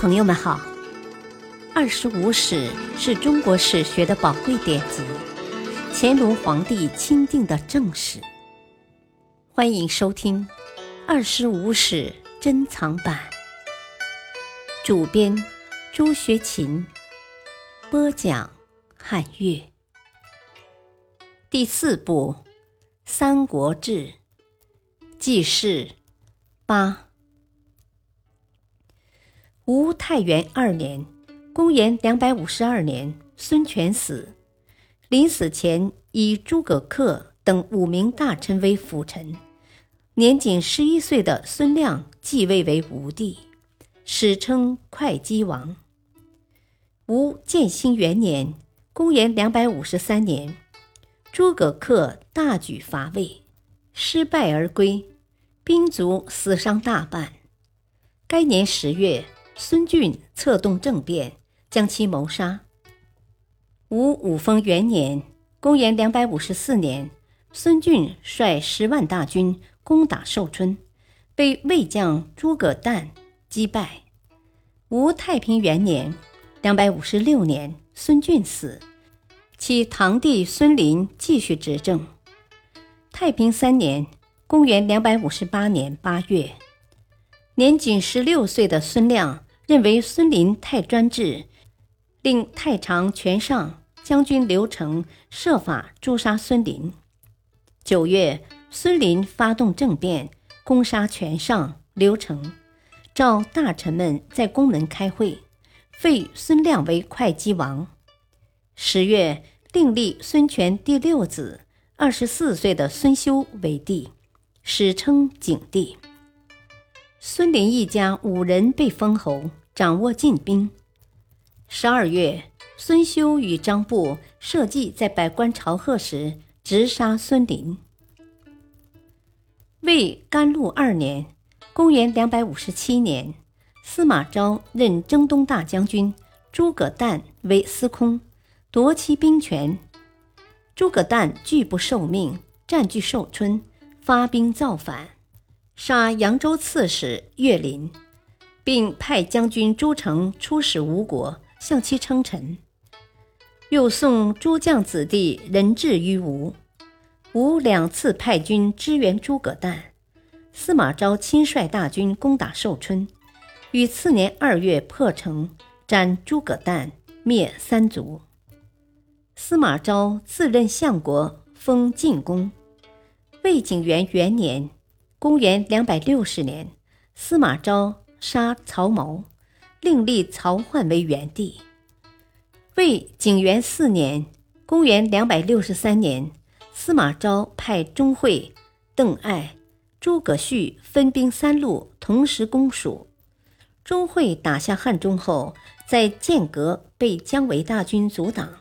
朋友们好，二十五史是中国史学的宝贵典籍，乾隆皇帝钦定的正史。欢迎收听《二十五史珍藏版》，主编朱学勤，播讲汉乐。第四部《三国志》记事八。吴太元二年，公元两百五十二年，孙权死。临死前，以诸葛恪等五名大臣为辅臣。年仅十一岁的孙亮继位为吴帝，史称会稽王。吴建兴元年，公元两百五十三年，诸葛恪大举伐魏，失败而归，兵卒死伤大半。该年十月。孙俊策动政变，将其谋杀。吴武封元年（公元254年），孙俊率十万大军攻打寿春，被魏将诸葛诞击败。吴太平元年 （256 年），孙俊死，其堂弟孙林继续执政。太平三年（公元258年）八月，年仅十六岁的孙亮。认为孙林太专制，令太常权上将军刘成设法诛杀孙林。九月，孙林发动政变，攻杀权上、刘成，召大臣们在宫门开会，废孙亮为会稽王。十月，另立孙权第六子，二十四岁的孙休为帝，史称景帝。孙林一家五人被封侯。掌握禁兵。十二月，孙休与张布设计在百官朝贺时直杀孙林。魏甘露二年（公元257年），司马昭任征东大将军，诸葛诞为司空，夺其兵权。诸葛诞拒不受命，占据寿春，发兵造反，杀扬州刺史岳林。并派将军朱成出使吴国，向其称臣。又送诸将子弟人质于吴。吴两次派军支援诸葛诞。司马昭亲率大军攻打寿春，于次年二月破城，斩诸葛诞，灭三族。司马昭自任相国，封晋公。魏景元元年（公元260年），司马昭。杀曹髦，另立曹奂为元帝。魏景元四年（公元263年），司马昭派钟会、邓艾、诸葛绪分兵三路，同时攻蜀。钟会打下汉中后，在剑阁被姜维大军阻挡。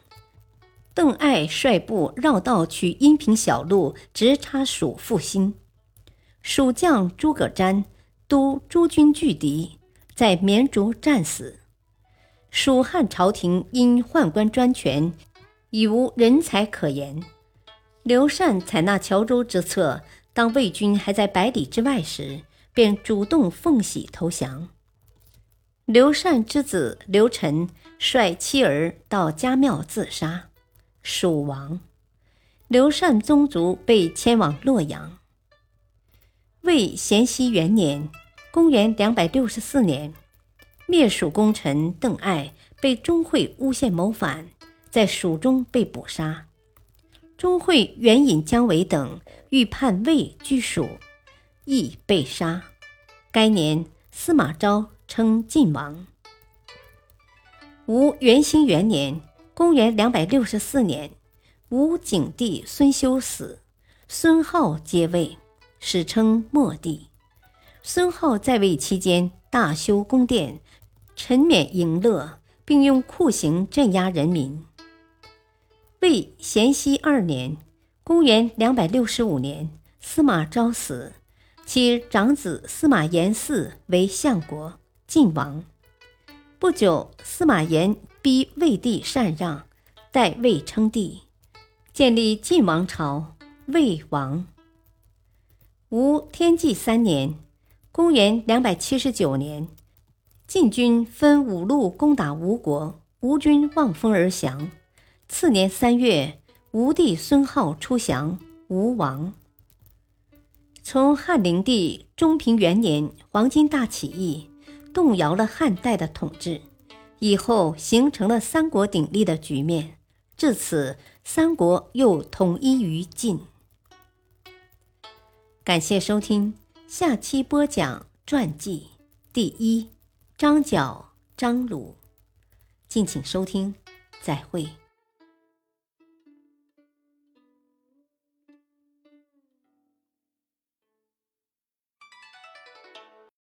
邓艾率部绕道取阴平小路，直插蜀复兴。蜀将诸葛瞻。都诸军拒敌，在绵竹战死。蜀汉朝廷因宦官专权，已无人才可言。刘禅采纳乔州之策，当魏军还在百里之外时，便主动奉喜投降。刘禅之子刘晨率妻儿到家庙自杀，蜀亡。刘禅宗族被迁往洛阳。魏咸熙元年。公元两百六十四年，灭蜀功臣邓艾被钟会诬陷谋反，在蜀中被捕杀。钟会援引姜维等欲叛魏居蜀，亦被杀。该年，司马昭称晋王。吴元兴元年（公元两百六十四年），吴景帝孙休死，孙浩接位，史称末帝。孙浩在位期间，大修宫殿，沉湎淫乐，并用酷刑镇压人民。魏咸熙二年（公元265年），司马昭死，其长子司马炎嗣为相国、晋王。不久，司马炎逼魏帝禅让，代魏称帝，建立晋王朝，魏王。吴天纪三年。公元两百七十九年，晋军分五路攻打吴国，吴军望风而降。次年三月，吴帝孙皓出降，吴亡。从汉灵帝中平元年黄巾大起义，动摇了汉代的统治，以后形成了三国鼎立的局面。至此，三国又统一于晋。感谢收听，下期播讲传记第一。张角、张鲁，敬请收听，再会。